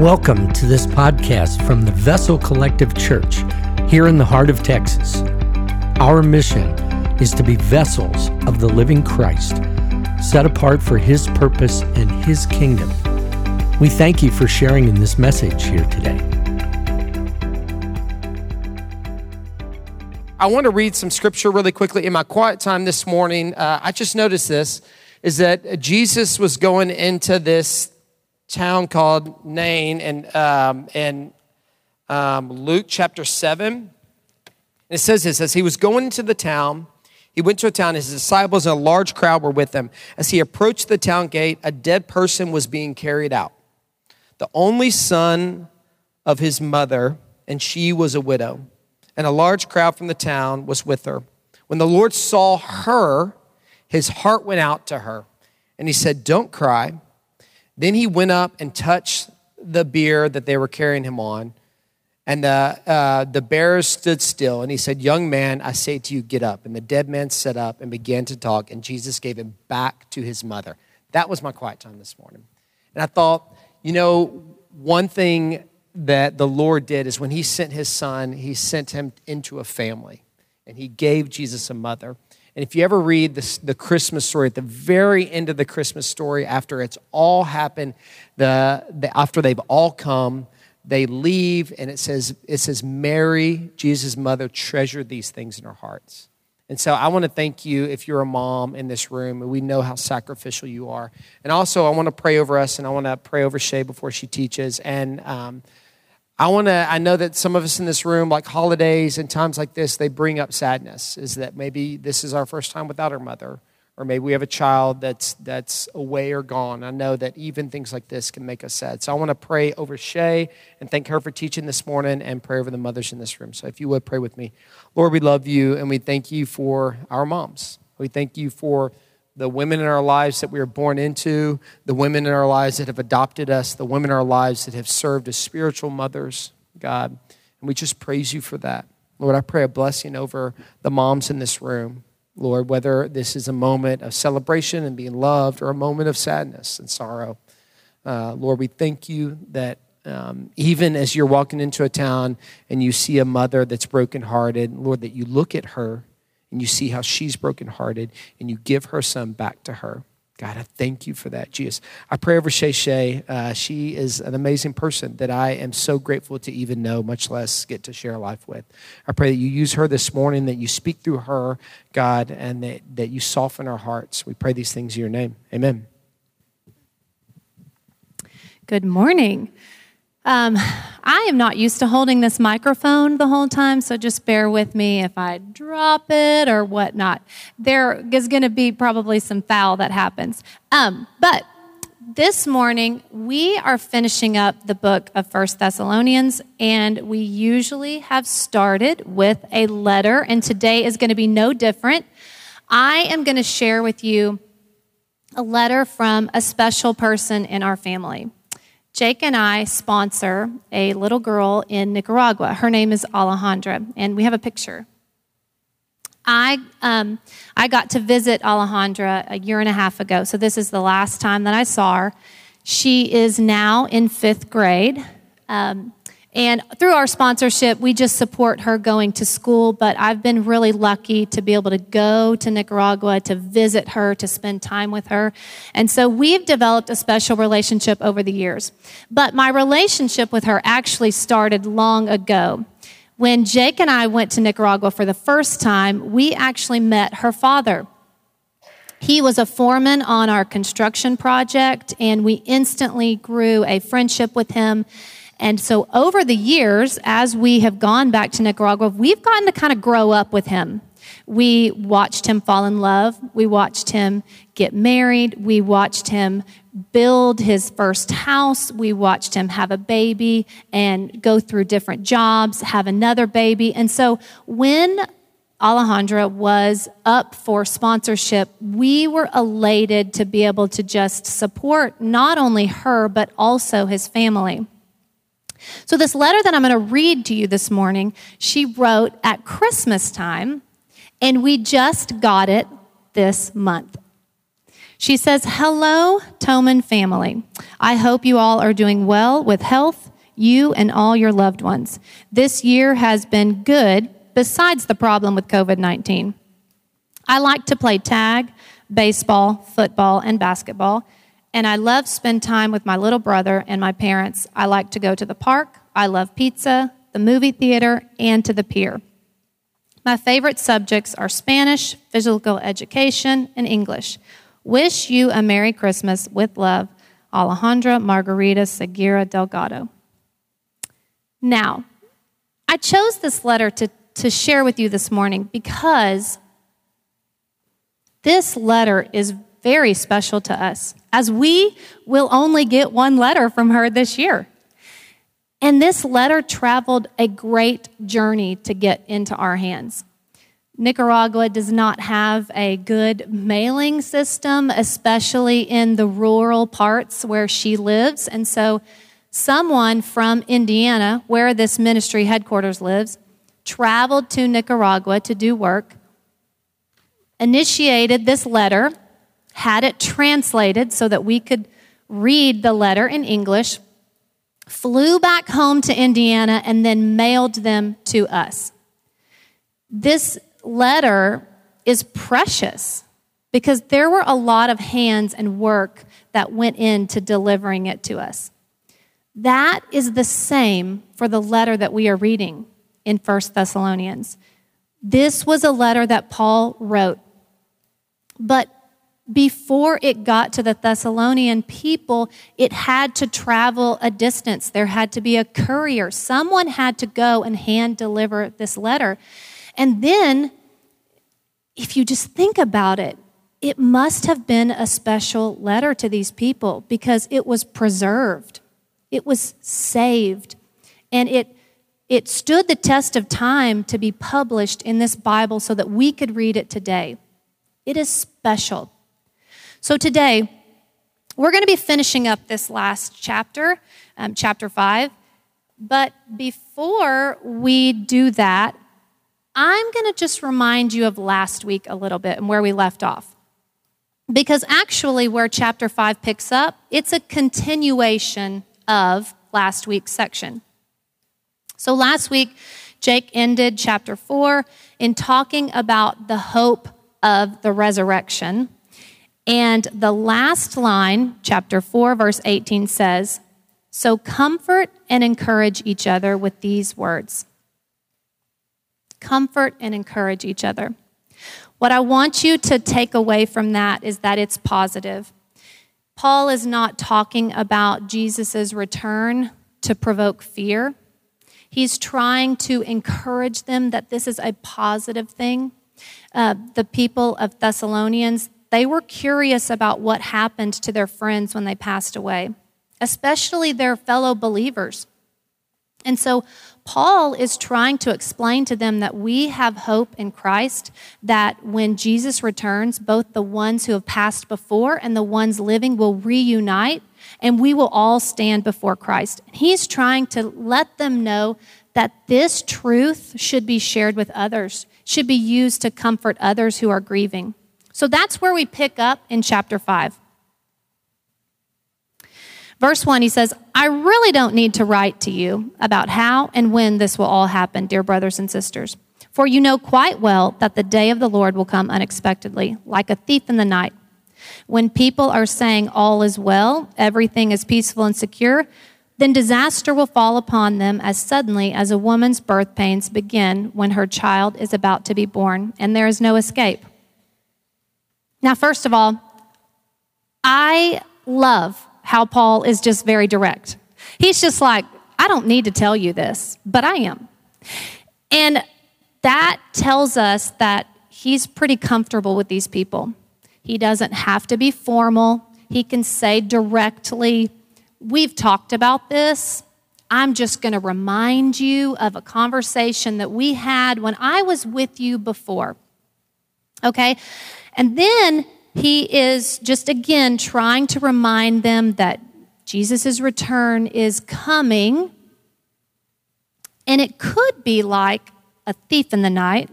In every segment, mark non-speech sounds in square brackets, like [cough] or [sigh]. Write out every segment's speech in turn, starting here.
Welcome to this podcast from the Vessel Collective Church here in the heart of Texas. Our mission is to be vessels of the living Christ, set apart for His purpose and His kingdom. We thank you for sharing in this message here today. I want to read some scripture really quickly in my quiet time this morning. Uh, I just noticed this is that Jesus was going into this town called Nain and, um, and um, Luke chapter 7. And it says this as he was going into the town, he went to a town, his disciples and a large crowd were with him. As he approached the town gate, a dead person was being carried out, the only son of his mother, and she was a widow. And a large crowd from the town was with her. When the Lord saw her, his heart went out to her, and he said, Don't cry. Then he went up and touched the bier that they were carrying him on. And the, uh, the bearers stood still, and he said, Young man, I say to you, get up. And the dead man sat up and began to talk, and Jesus gave him back to his mother. That was my quiet time this morning. And I thought, you know, one thing that the Lord did is when he sent his son, he sent him into a family, and he gave Jesus a mother. And if you ever read this, the Christmas story, at the very end of the Christmas story, after it's all happened, the, the, after they've all come, they leave, and it says, it says, Mary, Jesus' mother, treasured these things in her hearts. And so I want to thank you if you're a mom in this room, and we know how sacrificial you are. And also, I want to pray over us, and I want to pray over Shay before she teaches. And um, I want to, I know that some of us in this room, like holidays and times like this, they bring up sadness. Is that maybe this is our first time without our mother, or maybe we have a child that's, that's away or gone. I know that even things like this can make us sad. So I want to pray over Shay and thank her for teaching this morning and pray over the mothers in this room. So if you would pray with me. Lord, we love you and we thank you for our moms. We thank you for the women in our lives that we are born into, the women in our lives that have adopted us, the women in our lives that have served as spiritual mothers, God. And we just praise you for that. Lord, I pray a blessing over the moms in this room. Lord, whether this is a moment of celebration and being loved or a moment of sadness and sorrow. Uh, Lord, we thank you that um, even as you're walking into a town and you see a mother that's brokenhearted, Lord, that you look at her and you see how she's brokenhearted and you give her son back to her. God, I thank you for that, Jesus. I pray over Shay Shay. Uh, she is an amazing person that I am so grateful to even know, much less get to share life with. I pray that you use her this morning, that you speak through her, God, and that, that you soften our hearts. We pray these things in your name. Amen. Good morning. Um, I am not used to holding this microphone the whole time, so just bear with me if I drop it or whatnot. There is going to be probably some foul that happens. Um, but this morning we are finishing up the book of First Thessalonians, and we usually have started with a letter, and today is going to be no different. I am going to share with you a letter from a special person in our family. Jake and I sponsor a little girl in Nicaragua. Her name is Alejandra, and we have a picture. I, um, I got to visit Alejandra a year and a half ago, so this is the last time that I saw her. She is now in fifth grade. Um, and through our sponsorship, we just support her going to school. But I've been really lucky to be able to go to Nicaragua to visit her, to spend time with her. And so we've developed a special relationship over the years. But my relationship with her actually started long ago. When Jake and I went to Nicaragua for the first time, we actually met her father. He was a foreman on our construction project, and we instantly grew a friendship with him. And so over the years, as we have gone back to Nicaragua, we've gotten to kind of grow up with him. We watched him fall in love. We watched him get married. We watched him build his first house. We watched him have a baby and go through different jobs, have another baby. And so when Alejandra was up for sponsorship, we were elated to be able to just support not only her, but also his family. So, this letter that I'm going to read to you this morning, she wrote at Christmas time, and we just got it this month. She says, Hello, Toman family. I hope you all are doing well with health, you and all your loved ones. This year has been good, besides the problem with COVID 19. I like to play tag, baseball, football, and basketball, and I love spend time with my little brother and my parents. I like to go to the park. I love pizza, the movie theater, and to the pier. My favorite subjects are Spanish, physical education, and English. Wish you a Merry Christmas with love, Alejandra Margarita Segura Delgado. Now, I chose this letter to, to share with you this morning because this letter is very special to us, as we will only get one letter from her this year. And this letter traveled a great journey to get into our hands. Nicaragua does not have a good mailing system, especially in the rural parts where she lives. And so, someone from Indiana, where this ministry headquarters lives, traveled to Nicaragua to do work, initiated this letter, had it translated so that we could read the letter in English, flew back home to Indiana, and then mailed them to us. This letter is precious because there were a lot of hands and work that went into delivering it to us. That is the same for the letter that we are reading in 1 Thessalonians. This was a letter that Paul wrote. But before it got to the Thessalonian people, it had to travel a distance. There had to be a courier. Someone had to go and hand deliver this letter. And then, if you just think about it, it must have been a special letter to these people because it was preserved, it was saved, and it, it stood the test of time to be published in this Bible so that we could read it today. It is special. So today, we're going to be finishing up this last chapter, um, chapter 5. But before we do that, I'm going to just remind you of last week a little bit and where we left off. Because actually, where chapter 5 picks up, it's a continuation of last week's section. So last week, Jake ended chapter 4 in talking about the hope of the resurrection. And the last line, chapter 4, verse 18 says, So comfort and encourage each other with these words comfort and encourage each other. What I want you to take away from that is that it's positive. Paul is not talking about Jesus' return to provoke fear. He's trying to encourage them that this is a positive thing. Uh, the people of Thessalonians, they were curious about what happened to their friends when they passed away, especially their fellow believers. And so Paul is trying to explain to them that we have hope in Christ, that when Jesus returns, both the ones who have passed before and the ones living will reunite, and we will all stand before Christ. He's trying to let them know that this truth should be shared with others, should be used to comfort others who are grieving. So that's where we pick up in chapter 5. Verse 1, he says, I really don't need to write to you about how and when this will all happen, dear brothers and sisters. For you know quite well that the day of the Lord will come unexpectedly, like a thief in the night. When people are saying all is well, everything is peaceful and secure, then disaster will fall upon them as suddenly as a woman's birth pains begin when her child is about to be born, and there is no escape. Now, first of all, I love how Paul is just very direct. He's just like, I don't need to tell you this, but I am. And that tells us that he's pretty comfortable with these people. He doesn't have to be formal, he can say directly, We've talked about this. I'm just going to remind you of a conversation that we had when I was with you before. Okay? And then he is just again trying to remind them that Jesus' return is coming. And it could be like a thief in the night,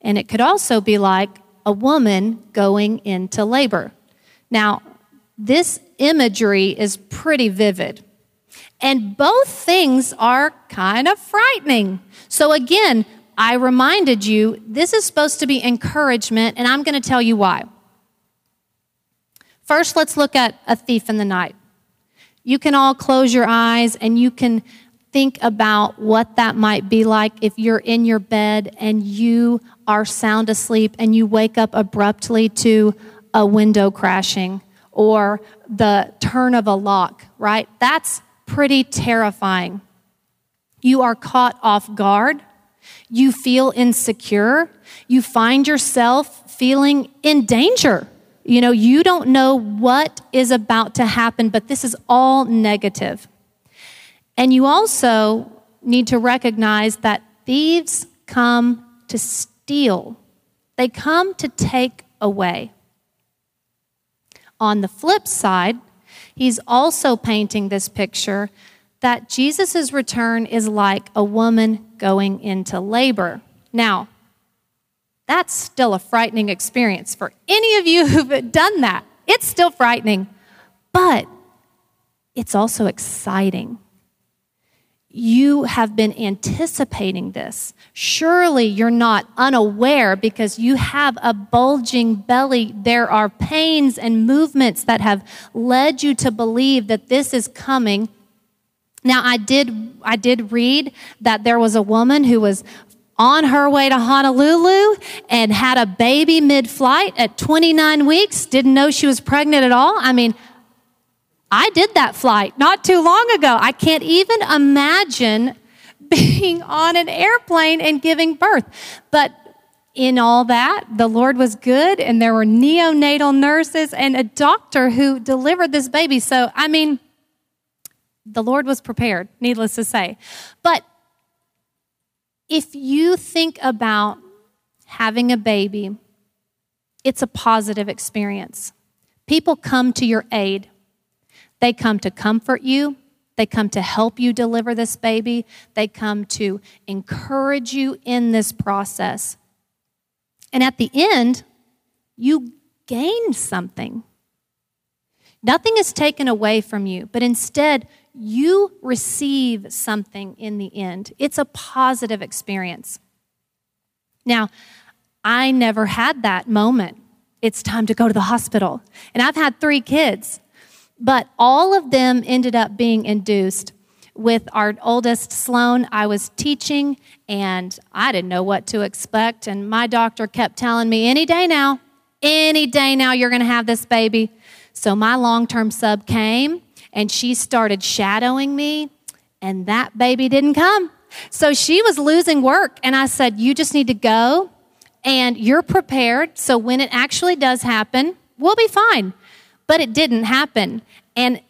and it could also be like a woman going into labor. Now, this imagery is pretty vivid. And both things are kind of frightening. So, again, I reminded you this is supposed to be encouragement, and I'm going to tell you why. First, let's look at a thief in the night. You can all close your eyes and you can think about what that might be like if you're in your bed and you are sound asleep and you wake up abruptly to a window crashing or the turn of a lock, right? That's pretty terrifying. You are caught off guard. You feel insecure. You find yourself feeling in danger. You know, you don't know what is about to happen, but this is all negative. And you also need to recognize that thieves come to steal, they come to take away. On the flip side, he's also painting this picture that Jesus' return is like a woman going into labor. Now, that's still a frightening experience for any of you [laughs] who've done that. It's still frightening, but it's also exciting you have been anticipating this. Surely you're not unaware because you have a bulging belly. There are pains and movements that have led you to believe that this is coming. Now I did I did read that there was a woman who was on her way to Honolulu and had a baby mid-flight at 29 weeks, didn't know she was pregnant at all. I mean, I did that flight not too long ago. I can't even imagine [laughs] being on an airplane and giving birth. But in all that, the Lord was good, and there were neonatal nurses and a doctor who delivered this baby. So, I mean, the Lord was prepared, needless to say. But if you think about having a baby, it's a positive experience. People come to your aid. They come to comfort you. They come to help you deliver this baby. They come to encourage you in this process. And at the end, you gain something. Nothing is taken away from you, but instead, you receive something in the end. It's a positive experience. Now, I never had that moment. It's time to go to the hospital. And I've had three kids. But all of them ended up being induced. With our oldest, Sloan, I was teaching and I didn't know what to expect. And my doctor kept telling me, any day now, any day now, you're going to have this baby. So my long term sub came and she started shadowing me, and that baby didn't come. So she was losing work. And I said, You just need to go and you're prepared. So when it actually does happen, we'll be fine. But it didn't happen. And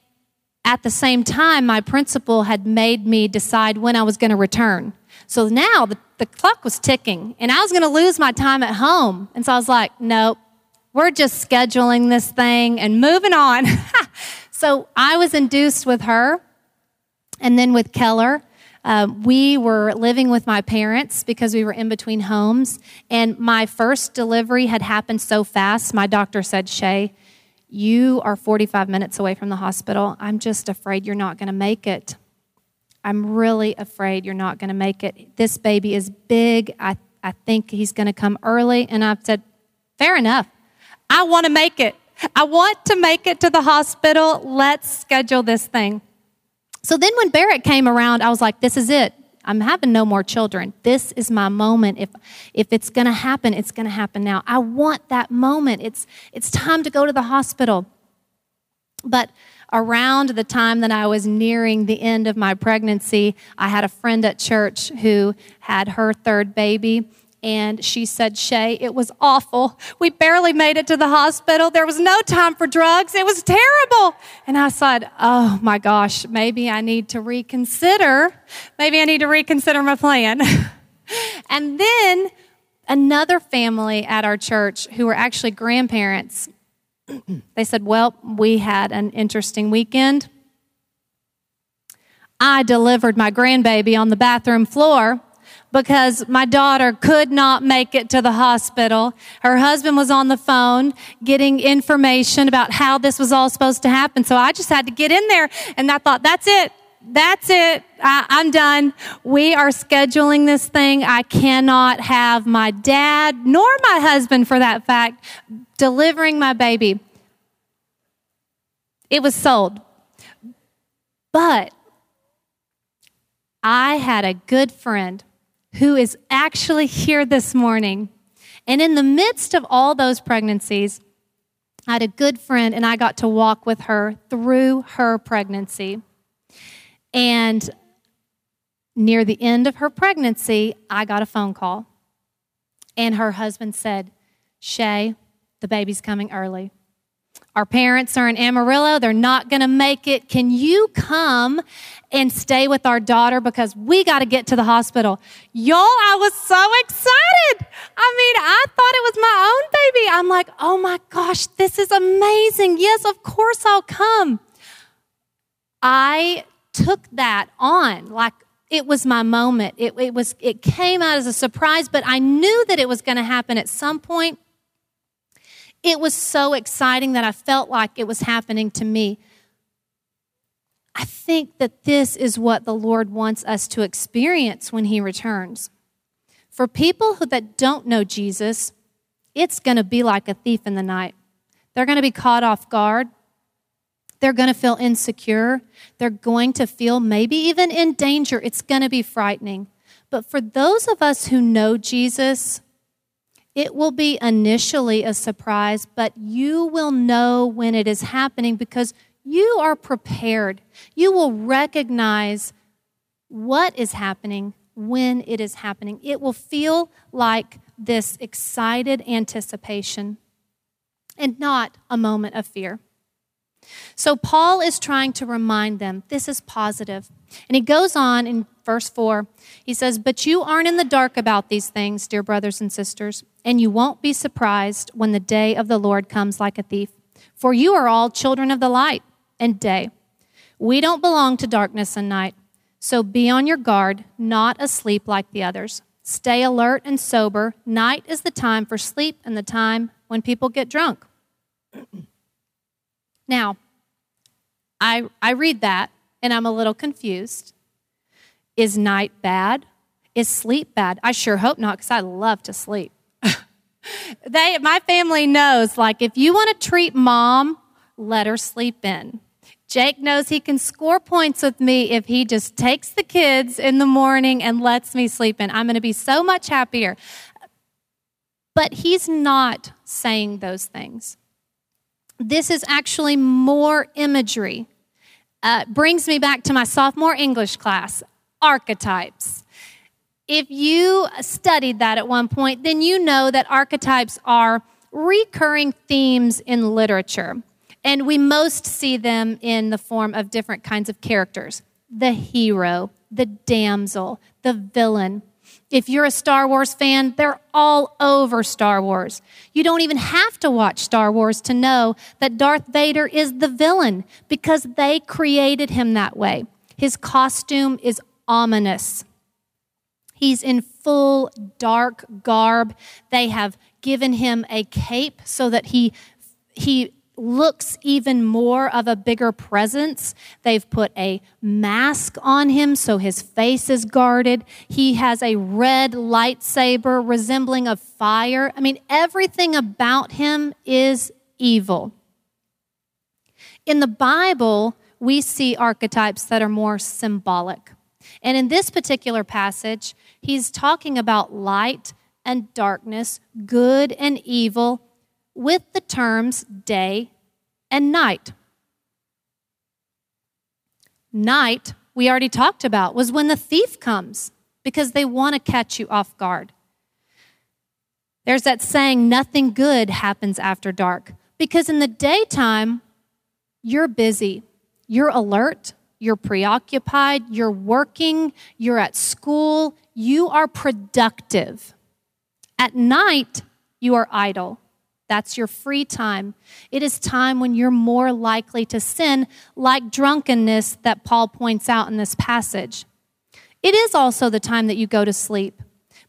at the same time, my principal had made me decide when I was going to return. So now the, the clock was ticking, and I was going to lose my time at home. And so I was like, nope, we're just scheduling this thing and moving on. [laughs] so I was induced with her, and then with Keller. Uh, we were living with my parents because we were in between homes. And my first delivery had happened so fast, my doctor said, Shay, you are 45 minutes away from the hospital. I'm just afraid you're not going to make it. I'm really afraid you're not going to make it. This baby is big. I, I think he's going to come early. And I've said, fair enough. I want to make it. I want to make it to the hospital. Let's schedule this thing. So then when Barrett came around, I was like, this is it. I'm having no more children. This is my moment. If, if it's going to happen, it's going to happen now. I want that moment. It's, it's time to go to the hospital. But around the time that I was nearing the end of my pregnancy, I had a friend at church who had her third baby and she said, Shay, it was awful. We barely made it to the hospital. There was no time for drugs. It was terrible. And I said, Oh my gosh, maybe I need to reconsider. Maybe I need to reconsider my plan. [laughs] and then another family at our church who were actually grandparents, [clears throat] they said, Well, we had an interesting weekend. I delivered my grandbaby on the bathroom floor because my daughter could not make it to the hospital. Her husband was on the phone getting information about how this was all supposed to happen. So I just had to get in there and I thought, that's it. That's it. I, I'm done. We are scheduling this thing. I cannot have my dad, nor my husband for that fact, delivering my baby. It was sold. But I had a good friend who is actually here this morning. And in the midst of all those pregnancies, I had a good friend and I got to walk with her through her pregnancy. And near the end of her pregnancy, I got a phone call. And her husband said, Shay, the baby's coming early. Our parents are in Amarillo. They're not going to make it. Can you come and stay with our daughter because we got to get to the hospital? Y'all, I was so excited. I mean, I thought it was my own baby. I'm like, oh my gosh, this is amazing. Yes, of course I'll come. I took that on like it was my moment. It, it, was, it came out as a surprise, but I knew that it was going to happen at some point. It was so exciting that I felt like it was happening to me. I think that this is what the Lord wants us to experience when He returns. For people who, that don't know Jesus, it's going to be like a thief in the night. They're going to be caught off guard. They're going to feel insecure. They're going to feel maybe even in danger. It's going to be frightening. But for those of us who know Jesus, it will be initially a surprise, but you will know when it is happening because you are prepared. You will recognize what is happening when it is happening. It will feel like this excited anticipation and not a moment of fear. So Paul is trying to remind them this is positive. And he goes on in verse 4. He says, But you aren't in the dark about these things, dear brothers and sisters, and you won't be surprised when the day of the Lord comes like a thief. For you are all children of the light and day. We don't belong to darkness and night. So be on your guard, not asleep like the others. Stay alert and sober. Night is the time for sleep and the time when people get drunk. [clears throat] Now, I, I read that and I'm a little confused. Is night bad? Is sleep bad? I sure hope not because I love to sleep. They, my family knows, like, if you want to treat mom, let her sleep in. Jake knows he can score points with me if he just takes the kids in the morning and lets me sleep in. I'm going to be so much happier. But he's not saying those things this is actually more imagery. Uh, brings me back to my sophomore English class archetypes. If you studied that at one point, then you know that archetypes are recurring themes in literature. And we most see them in the form of different kinds of characters the hero, the damsel, the villain, if you're a Star Wars fan, they're all over Star Wars. You don't even have to watch Star Wars to know that Darth Vader is the villain because they created him that way. His costume is ominous. He's in full dark garb. They have given him a cape so that he he looks even more of a bigger presence. They've put a mask on him so his face is guarded. He has a red lightsaber resembling a fire. I mean, everything about him is evil. In the Bible, we see archetypes that are more symbolic. And in this particular passage, he's talking about light and darkness, good and evil, with the terms day and night. Night, we already talked about, was when the thief comes because they want to catch you off guard. There's that saying, nothing good happens after dark. Because in the daytime, you're busy, you're alert, you're preoccupied, you're working, you're at school, you are productive. At night, you are idle. That's your free time. It is time when you're more likely to sin, like drunkenness that Paul points out in this passage. It is also the time that you go to sleep.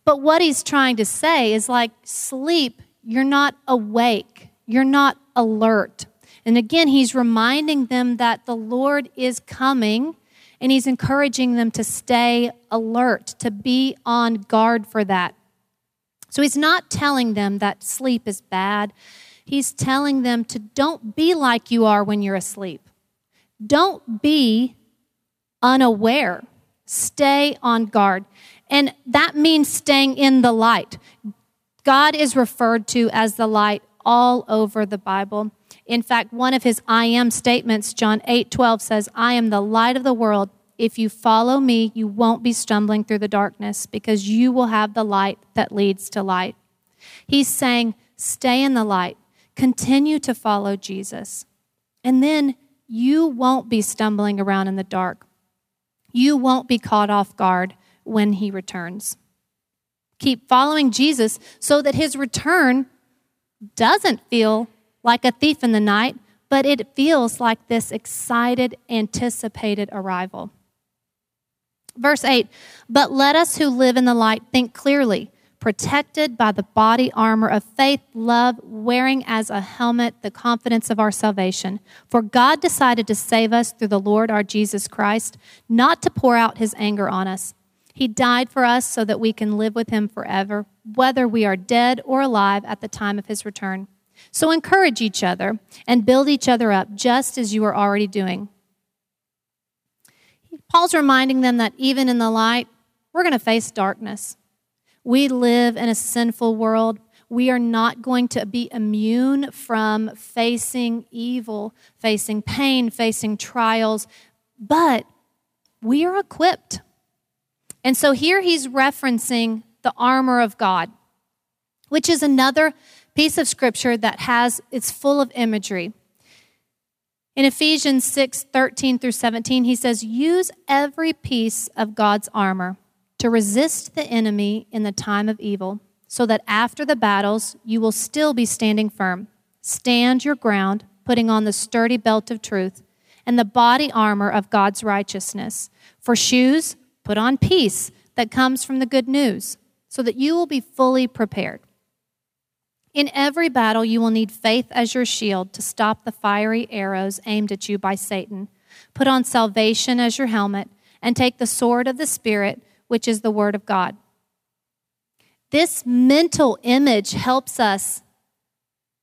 But what he's trying to say is like sleep, you're not awake, you're not alert. And again, he's reminding them that the Lord is coming and he's encouraging them to stay alert, to be on guard for that. So he's not telling them that sleep is bad. He's telling them to don't be like you are when you're asleep. Don't be unaware. Stay on guard. And that means staying in the light. God is referred to as the light all over the Bible. In fact, one of his I am statements, John 8 12, says, I am the light of the world. If you follow me, you won't be stumbling through the darkness because you will have the light that leads to light. He's saying, stay in the light, continue to follow Jesus, and then you won't be stumbling around in the dark. You won't be caught off guard when he returns. Keep following Jesus so that his return doesn't feel like a thief in the night, but it feels like this excited, anticipated arrival. Verse 8 But let us who live in the light think clearly, protected by the body armor of faith, love, wearing as a helmet the confidence of our salvation. For God decided to save us through the Lord our Jesus Christ, not to pour out his anger on us. He died for us so that we can live with him forever, whether we are dead or alive at the time of his return. So encourage each other and build each other up, just as you are already doing. Paul's reminding them that even in the light, we're going to face darkness. We live in a sinful world. We are not going to be immune from facing evil, facing pain, facing trials, but we are equipped. And so here he's referencing the armor of God, which is another piece of scripture that has it's full of imagery. In Ephesians 6 13 through 17, he says, Use every piece of God's armor to resist the enemy in the time of evil, so that after the battles you will still be standing firm. Stand your ground, putting on the sturdy belt of truth and the body armor of God's righteousness. For shoes, put on peace that comes from the good news, so that you will be fully prepared. In every battle, you will need faith as your shield to stop the fiery arrows aimed at you by Satan. Put on salvation as your helmet and take the sword of the Spirit, which is the Word of God. This mental image helps us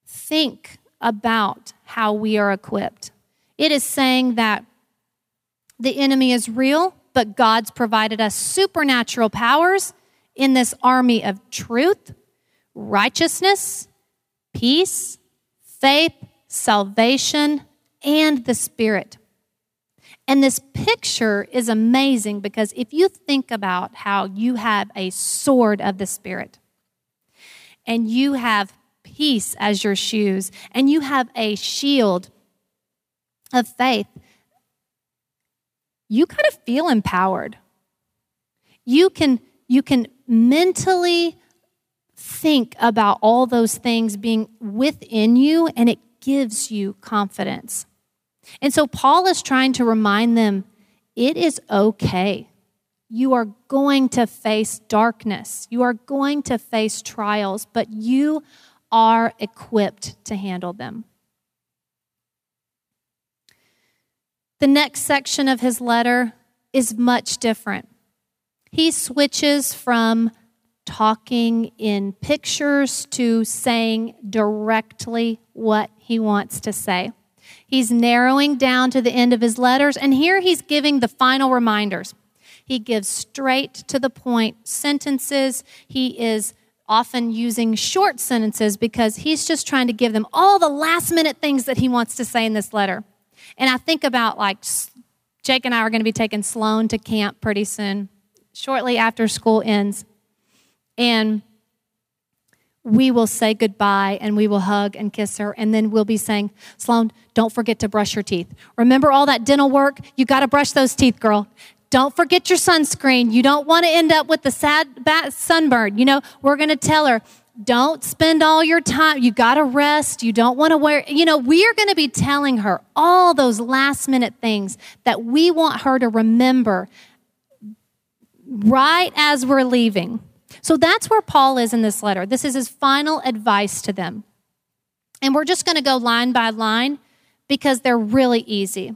think about how we are equipped. It is saying that the enemy is real, but God's provided us supernatural powers in this army of truth righteousness, peace, faith, salvation, and the Spirit. And this picture is amazing because if you think about how you have a sword of the Spirit, and you have peace as your shoes, and you have a shield of faith, you kind of feel empowered. You can, you can mentally think about all those things being within you, and it gives you confidence. And so Paul is trying to remind them it is okay. You are going to face darkness, you are going to face trials, but you are equipped to handle them. The next section of his letter is much different. He switches from talking in pictures to saying directly what he wants to say. He's narrowing down to the end of his letters, and here he's giving the final reminders. He gives straight to the point sentences. He is often using short sentences because he's just trying to give them all the last minute things that he wants to say in this letter. And I think about like Jake and I are going to be taking Sloan to camp pretty soon, shortly after school ends. And we will say goodbye and we will hug and kiss her. And then we'll be saying, Sloan, don't forget to brush your teeth. Remember all that dental work? You got to brush those teeth, girl. Don't forget your sunscreen. You don't want to end up with the sad sunburn. You know, we're going to tell her, don't spend all your time. You got to rest. You don't want to wear, you know, we are going to be telling her all those last minute things that we want her to remember right as we're leaving. So that's where Paul is in this letter. This is his final advice to them. And we're just going to go line by line because they're really easy.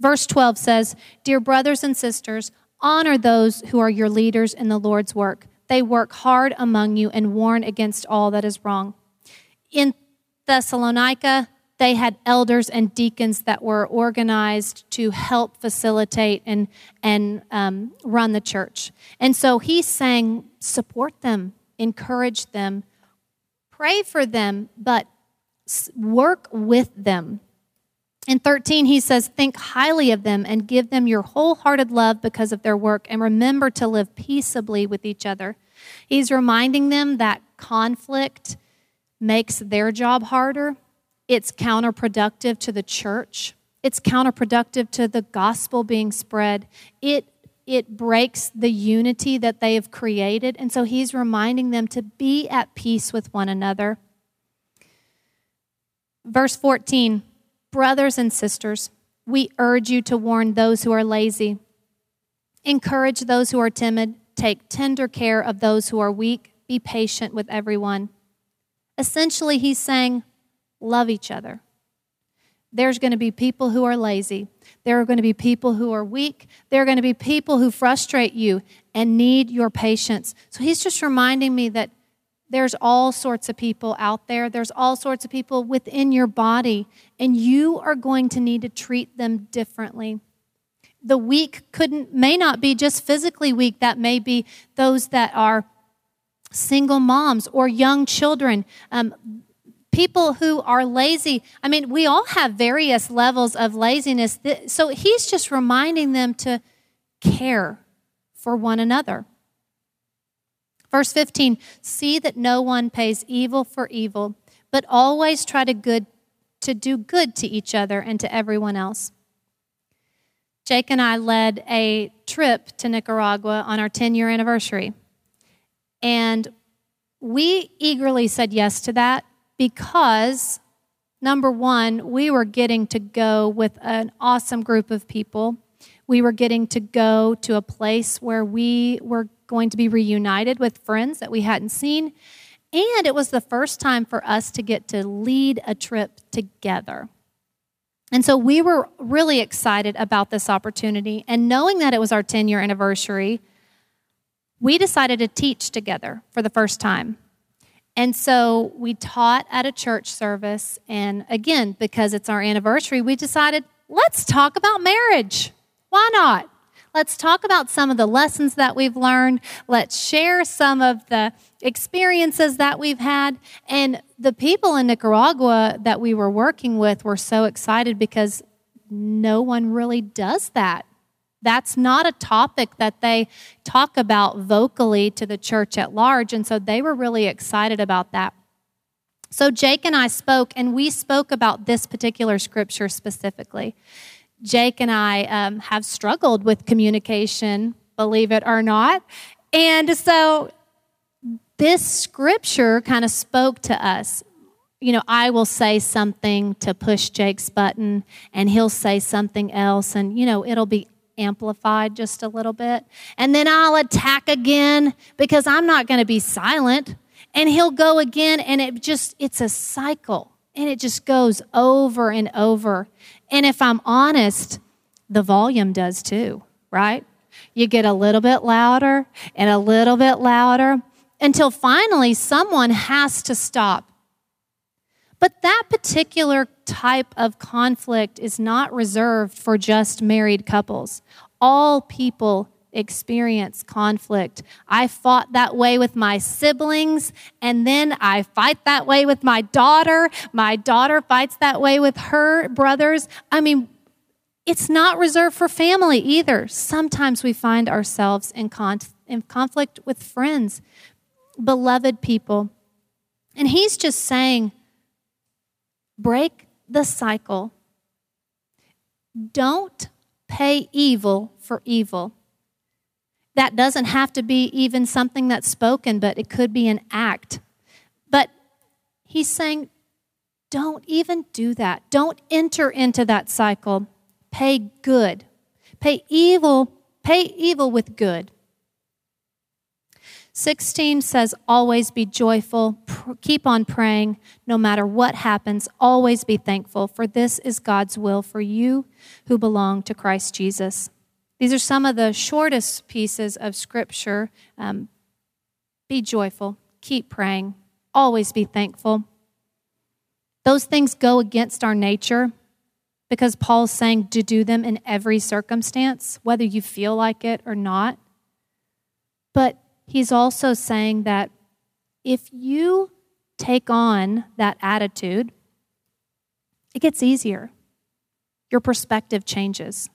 Verse 12 says, Dear brothers and sisters, honor those who are your leaders in the Lord's work. They work hard among you and warn against all that is wrong. In Thessalonica, they had elders and deacons that were organized to help facilitate and, and um, run the church. And so he's saying, support them, encourage them, pray for them, but work with them. In 13, he says, Think highly of them and give them your wholehearted love because of their work, and remember to live peaceably with each other. He's reminding them that conflict makes their job harder, it's counterproductive to the church, it's counterproductive to the gospel being spread. It it breaks the unity that they have created. And so he's reminding them to be at peace with one another. Verse 14 Brothers and sisters, we urge you to warn those who are lazy, encourage those who are timid, take tender care of those who are weak, be patient with everyone. Essentially, he's saying, love each other. There's going to be people who are lazy. There are going to be people who are weak. There are going to be people who frustrate you and need your patience. So he's just reminding me that there's all sorts of people out there. There's all sorts of people within your body, and you are going to need to treat them differently. The weak couldn't may not be just physically weak. That may be those that are single moms or young children. Um, people who are lazy. I mean, we all have various levels of laziness. So he's just reminding them to care for one another. Verse 15 See that no one pays evil for evil, but always try to, good, to do good to each other and to everyone else. Jake and I led a trip to Nicaragua on our 10 year anniversary. And we eagerly said yes to that because, number one, we were getting to go with an awesome group of people. We were getting to go to a place where we were going to be reunited with friends that we hadn't seen. And it was the first time for us to get to lead a trip together. And so we were really excited about this opportunity. And knowing that it was our 10 year anniversary, we decided to teach together for the first time. And so we taught at a church service. And again, because it's our anniversary, we decided let's talk about marriage. Why not? Let's talk about some of the lessons that we've learned. Let's share some of the experiences that we've had. And the people in Nicaragua that we were working with were so excited because no one really does that. That's not a topic that they talk about vocally to the church at large. And so they were really excited about that. So Jake and I spoke, and we spoke about this particular scripture specifically. Jake and I um, have struggled with communication, believe it or not. And so this scripture kind of spoke to us. You know, I will say something to push Jake's button, and he'll say something else, and, you know, it'll be amplified just a little bit. And then I'll attack again because I'm not going to be silent. And he'll go again, and it just, it's a cycle. And it just goes over and over. And if I'm honest, the volume does too, right? You get a little bit louder and a little bit louder until finally someone has to stop. But that particular type of conflict is not reserved for just married couples. All people experience conflict. I fought that way with my siblings, and then I fight that way with my daughter. My daughter fights that way with her brothers. I mean, it's not reserved for family either. Sometimes we find ourselves in, in conflict with friends, beloved people. And he's just saying, break the cycle. Don't pay evil for evil. That doesn't have to be even something that's spoken, but it could be an act. But he's saying, don't even do that. Don't enter into that cycle. Pay good. Pay evil, Pay evil with good. 16 says, Always be joyful, keep on praying, no matter what happens, always be thankful, for this is God's will for you who belong to Christ Jesus. These are some of the shortest pieces of scripture. Um, be joyful, keep praying, always be thankful. Those things go against our nature because Paul's saying to do them in every circumstance, whether you feel like it or not. But he's also saying that if you take on that attitude, it gets easier. Your perspective changes.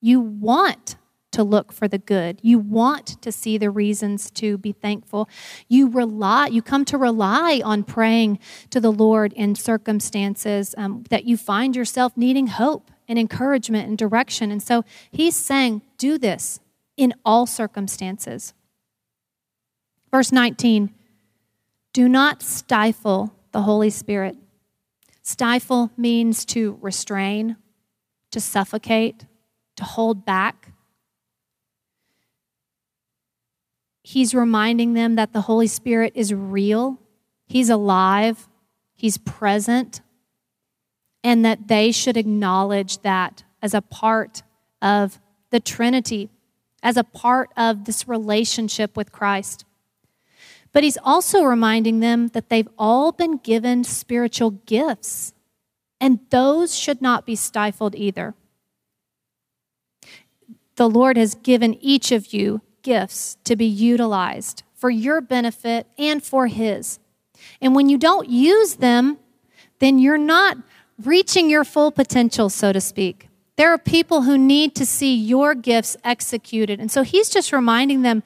You want to look for the good. You want to see the reasons to be thankful. You rely, you come to rely on praying to the Lord in circumstances um, that you find yourself needing hope and encouragement and direction. And so he's saying, do this in all circumstances. Verse 19 Do not stifle the Holy Spirit. Stifle means to restrain, to suffocate, to hold back. He's reminding them that the Holy Spirit is real, He's alive, He's present, and that they should acknowledge that as a part of the Trinity, as a part of this relationship with Christ. But he's also reminding them that they've all been given spiritual gifts, and those should not be stifled either. The Lord has given each of you gifts to be utilized for your benefit and for His. And when you don't use them, then you're not reaching your full potential, so to speak. There are people who need to see your gifts executed. And so He's just reminding them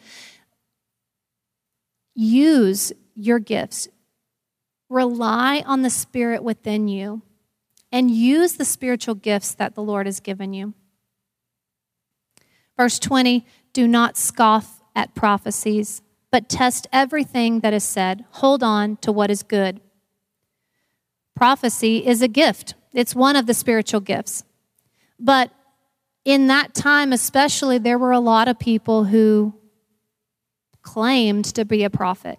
use your gifts. Rely on the Spirit within you and use the spiritual gifts that the Lord has given you. Verse 20 Do not scoff at prophecies, but test everything that is said. Hold on to what is good. Prophecy is a gift, it's one of the spiritual gifts. But in that time, especially, there were a lot of people who claimed to be a prophet,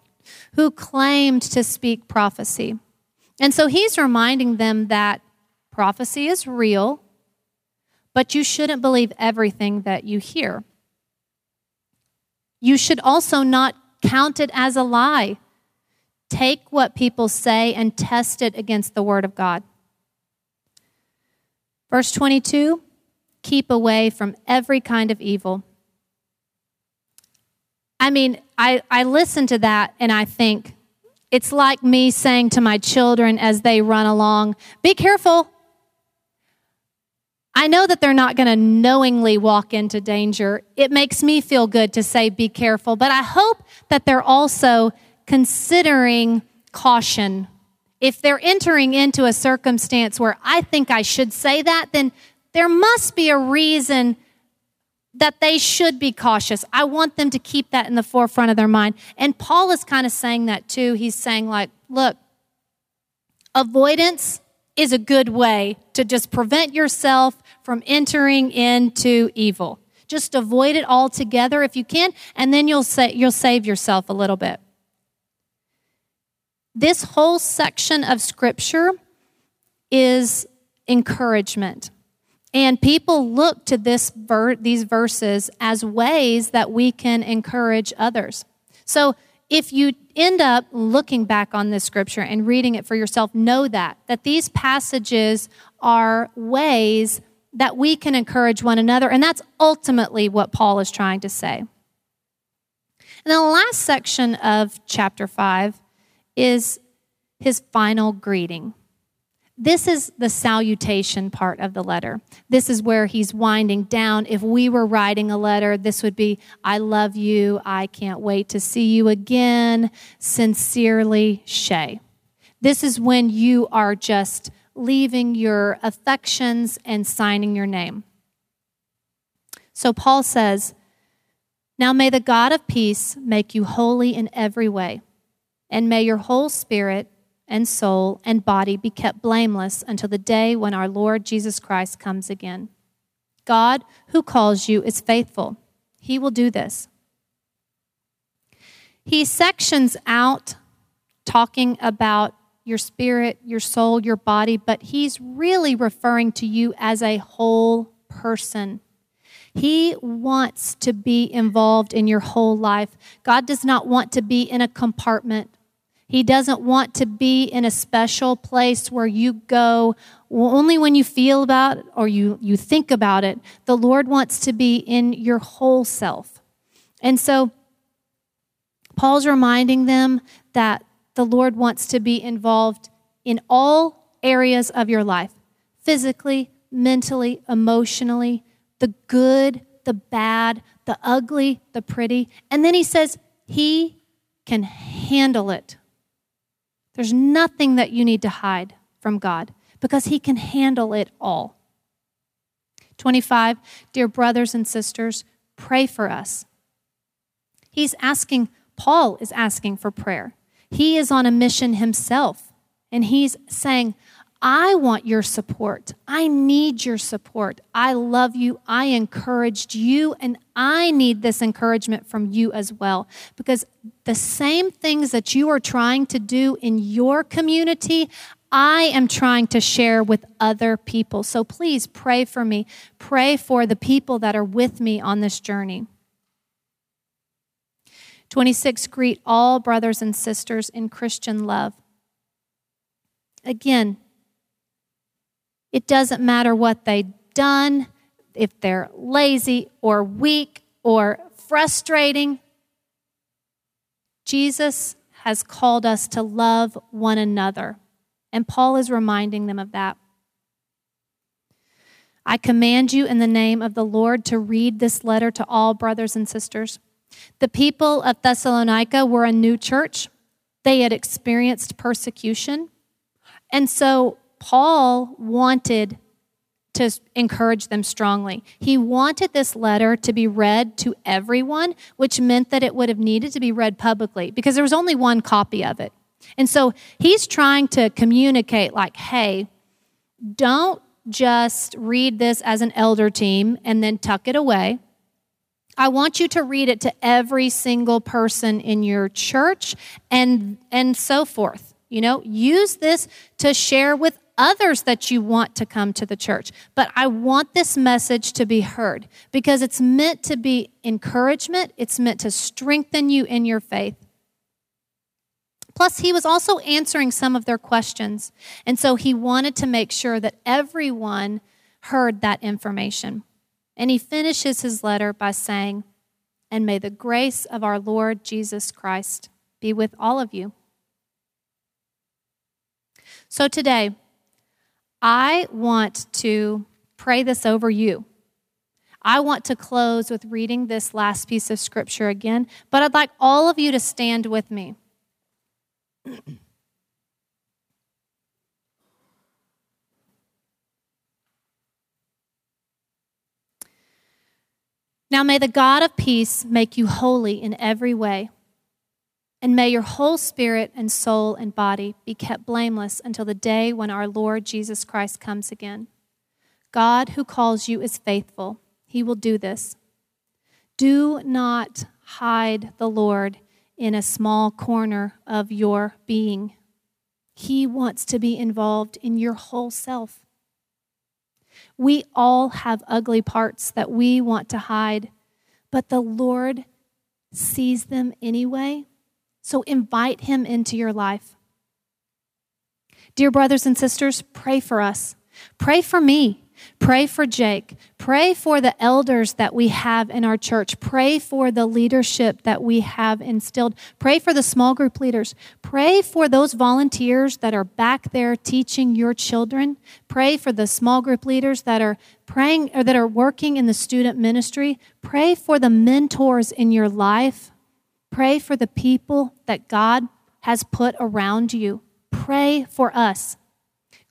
who claimed to speak prophecy. And so he's reminding them that prophecy is real, but you shouldn't believe everything that you hear. You should also not count it as a lie. Take what people say and test it against the Word of God. Verse 22 keep away from every kind of evil. I mean, I, I listen to that and I think it's like me saying to my children as they run along, be careful. I know that they're not going to knowingly walk into danger. It makes me feel good to say, be careful, but I hope that they're also considering caution. If they're entering into a circumstance where I think I should say that, then there must be a reason that they should be cautious. I want them to keep that in the forefront of their mind. And Paul is kind of saying that too. He's saying, like, look, avoidance is a good way to just prevent yourself from entering into evil. Just avoid it altogether if you can, and then you'll say, you'll save yourself a little bit. This whole section of scripture is encouragement. And people look to this ver- these verses as ways that we can encourage others. So if you end up looking back on this scripture and reading it for yourself, know that that these passages are ways that we can encourage one another, and that's ultimately what Paul is trying to say. And the last section of chapter 5 is his final greeting. This is the salutation part of the letter. This is where he's winding down. If we were writing a letter, this would be I love you. I can't wait to see you again. Sincerely, Shay. This is when you are just leaving your affections and signing your name. So Paul says, Now may the God of peace make you holy in every way, and may your whole spirit and soul and body be kept blameless until the day when our Lord Jesus Christ comes again. God who calls you is faithful. He will do this. He sections out talking about your spirit, your soul, your body, but he's really referring to you as a whole person. He wants to be involved in your whole life. God does not want to be in a compartment. He doesn't want to be in a special place where you go only when you feel about it or you, you think about it. The Lord wants to be in your whole self. And so, Paul's reminding them that the Lord wants to be involved in all areas of your life physically, mentally, emotionally, the good, the bad, the ugly, the pretty. And then he says, He can handle it. There's nothing that you need to hide from God because He can handle it all. 25, dear brothers and sisters, pray for us. He's asking, Paul is asking for prayer. He is on a mission himself, and he's saying, I want your support. I need your support. I love you. I encouraged you, and I need this encouragement from you as well. Because the same things that you are trying to do in your community, I am trying to share with other people. So please pray for me. Pray for the people that are with me on this journey. 26, greet all brothers and sisters in Christian love. Again, it doesn't matter what they've done, if they're lazy or weak or frustrating. Jesus has called us to love one another. And Paul is reminding them of that. I command you in the name of the Lord to read this letter to all brothers and sisters. The people of Thessalonica were a new church. They had experienced persecution. And so Paul wanted to encourage them strongly. He wanted this letter to be read to everyone, which meant that it would have needed to be read publicly because there was only one copy of it. And so he's trying to communicate, like, hey, don't just read this as an elder team and then tuck it away. I want you to read it to every single person in your church and and so forth. You know, use this to share with others that you want to come to the church. But I want this message to be heard because it's meant to be encouragement, it's meant to strengthen you in your faith. Plus, he was also answering some of their questions. And so he wanted to make sure that everyone heard that information. And he finishes his letter by saying, And may the grace of our Lord Jesus Christ be with all of you. So today, I want to pray this over you. I want to close with reading this last piece of scripture again, but I'd like all of you to stand with me. Now may the God of peace make you holy in every way, and may your whole spirit and soul and body be kept blameless until the day when our Lord Jesus Christ comes again. God who calls you is faithful. He will do this. Do not hide the Lord in a small corner of your being. He wants to be involved in your whole self. We all have ugly parts that we want to hide, but the Lord sees them anyway. So invite Him into your life. Dear brothers and sisters, pray for us. Pray for me. Pray for Jake. Pray for the elders that we have in our church. Pray for the leadership that we have instilled. Pray for the small group leaders. Pray for those volunteers that are back there teaching your children. Pray for the small group leaders that are praying or that are working in the student ministry. Pray for the mentors in your life. Pray for the people that God has put around you. Pray for us.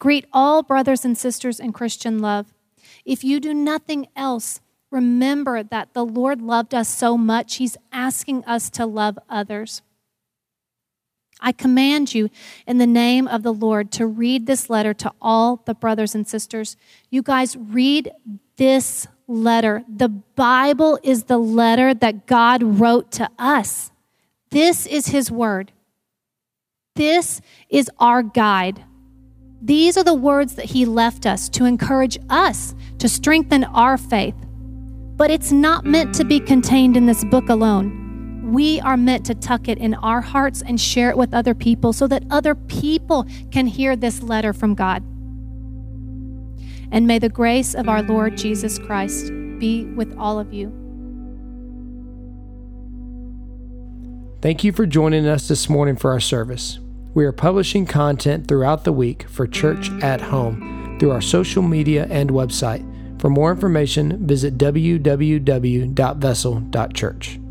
Greet all brothers and sisters in Christian love. If you do nothing else, remember that the Lord loved us so much, He's asking us to love others. I command you in the name of the Lord to read this letter to all the brothers and sisters. You guys read this letter. The Bible is the letter that God wrote to us. This is His Word. This is our guide. These are the words that He left us to encourage us to strengthen our faith. But it's not meant to be contained in this book alone. We are meant to tuck it in our hearts and share it with other people so that other people can hear this letter from God. And may the grace of our Lord Jesus Christ be with all of you. Thank you for joining us this morning for our service. We are publishing content throughout the week for Church at Home through our social media and website. For more information, visit www.vessel.church.